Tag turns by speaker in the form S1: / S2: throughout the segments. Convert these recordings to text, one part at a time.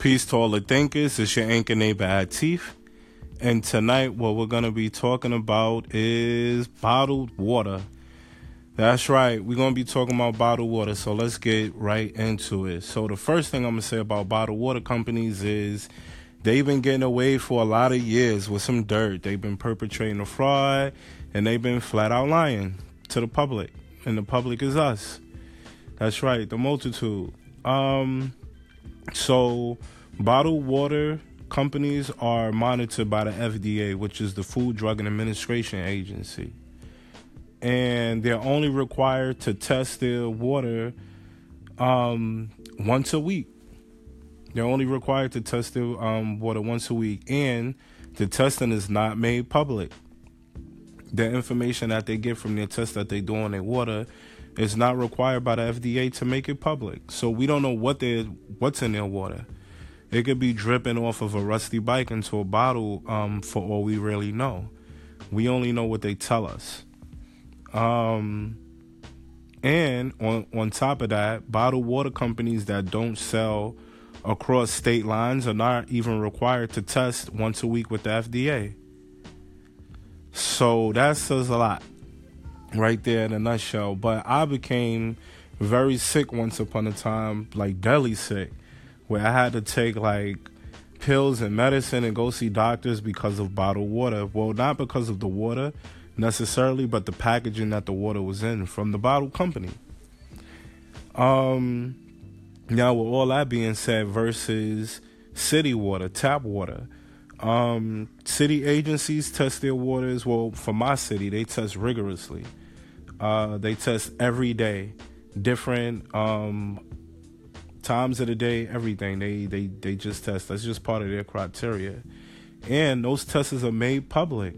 S1: Peace to all the thinkers. It's your anchor neighbor Atif. And tonight, what we're going to be talking about is bottled water. That's right. We're going to be talking about bottled water. So let's get right into it. So, the first thing I'm going to say about bottled water companies is they've been getting away for a lot of years with some dirt. They've been perpetrating a fraud and they've been flat out lying to the public. And the public is us. That's right, the multitude. Um, so, bottled water companies are monitored by the FDA, which is the Food, Drug, and Administration Agency. And they're only required to test their water um, once a week. They're only required to test their um, water once a week, and the testing is not made public. The information that they get from their tests that they do on their water is not required by the FDA to make it public. So we don't know what they what's in their water. It could be dripping off of a rusty bike into a bottle um, for all we really know. We only know what they tell us. Um, and on on top of that, bottled water companies that don't sell across state lines are not even required to test once a week with the FDA. So that says a lot right there in a nutshell. But I became very sick once upon a time, like deadly sick, where I had to take like pills and medicine and go see doctors because of bottled water. Well, not because of the water necessarily, but the packaging that the water was in from the bottle company. Um, now with all that being said, versus city water, tap water. Um, city agencies test their waters. Well, for my city, they test rigorously. Uh, they test every day, different um, times of the day, everything. They they they just test. That's just part of their criteria, and those tests are made public.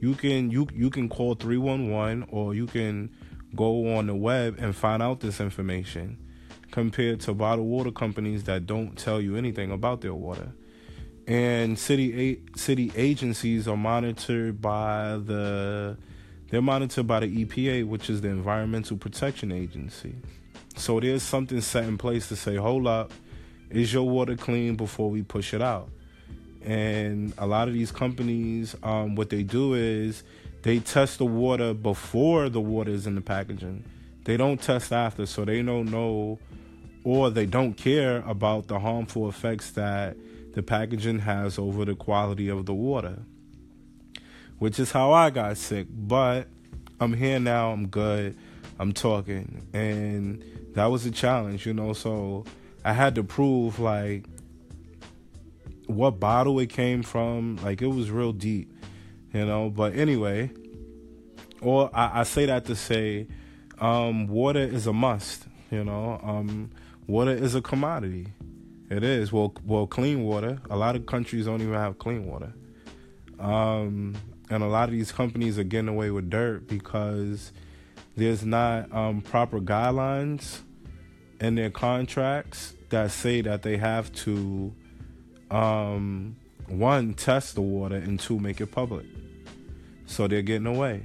S1: You can you you can call three one one or you can go on the web and find out this information. Compared to bottled water companies that don't tell you anything about their water, and city a- city agencies are monitored by the they're monitored by the EPA, which is the Environmental Protection Agency. So there's something set in place to say, hold up, is your water clean before we push it out? And a lot of these companies, um, what they do is they test the water before the water is in the packaging. They don't test after, so they don't know or they don't care about the harmful effects that the packaging has over the quality of the water which is how I got sick. But I'm here now, I'm good, I'm talking. And that was a challenge, you know. So I had to prove, like, what bottle it came from. Like, it was real deep, you know. But anyway, or I, I say that to say, um, water is a must, you know. Um, water is a commodity. It is. Well, well, clean water. A lot of countries don't even have clean water. Um, and a lot of these companies are getting away with dirt because there's not um, proper guidelines in their contracts that say that they have to um, one test the water and two make it public so they're getting away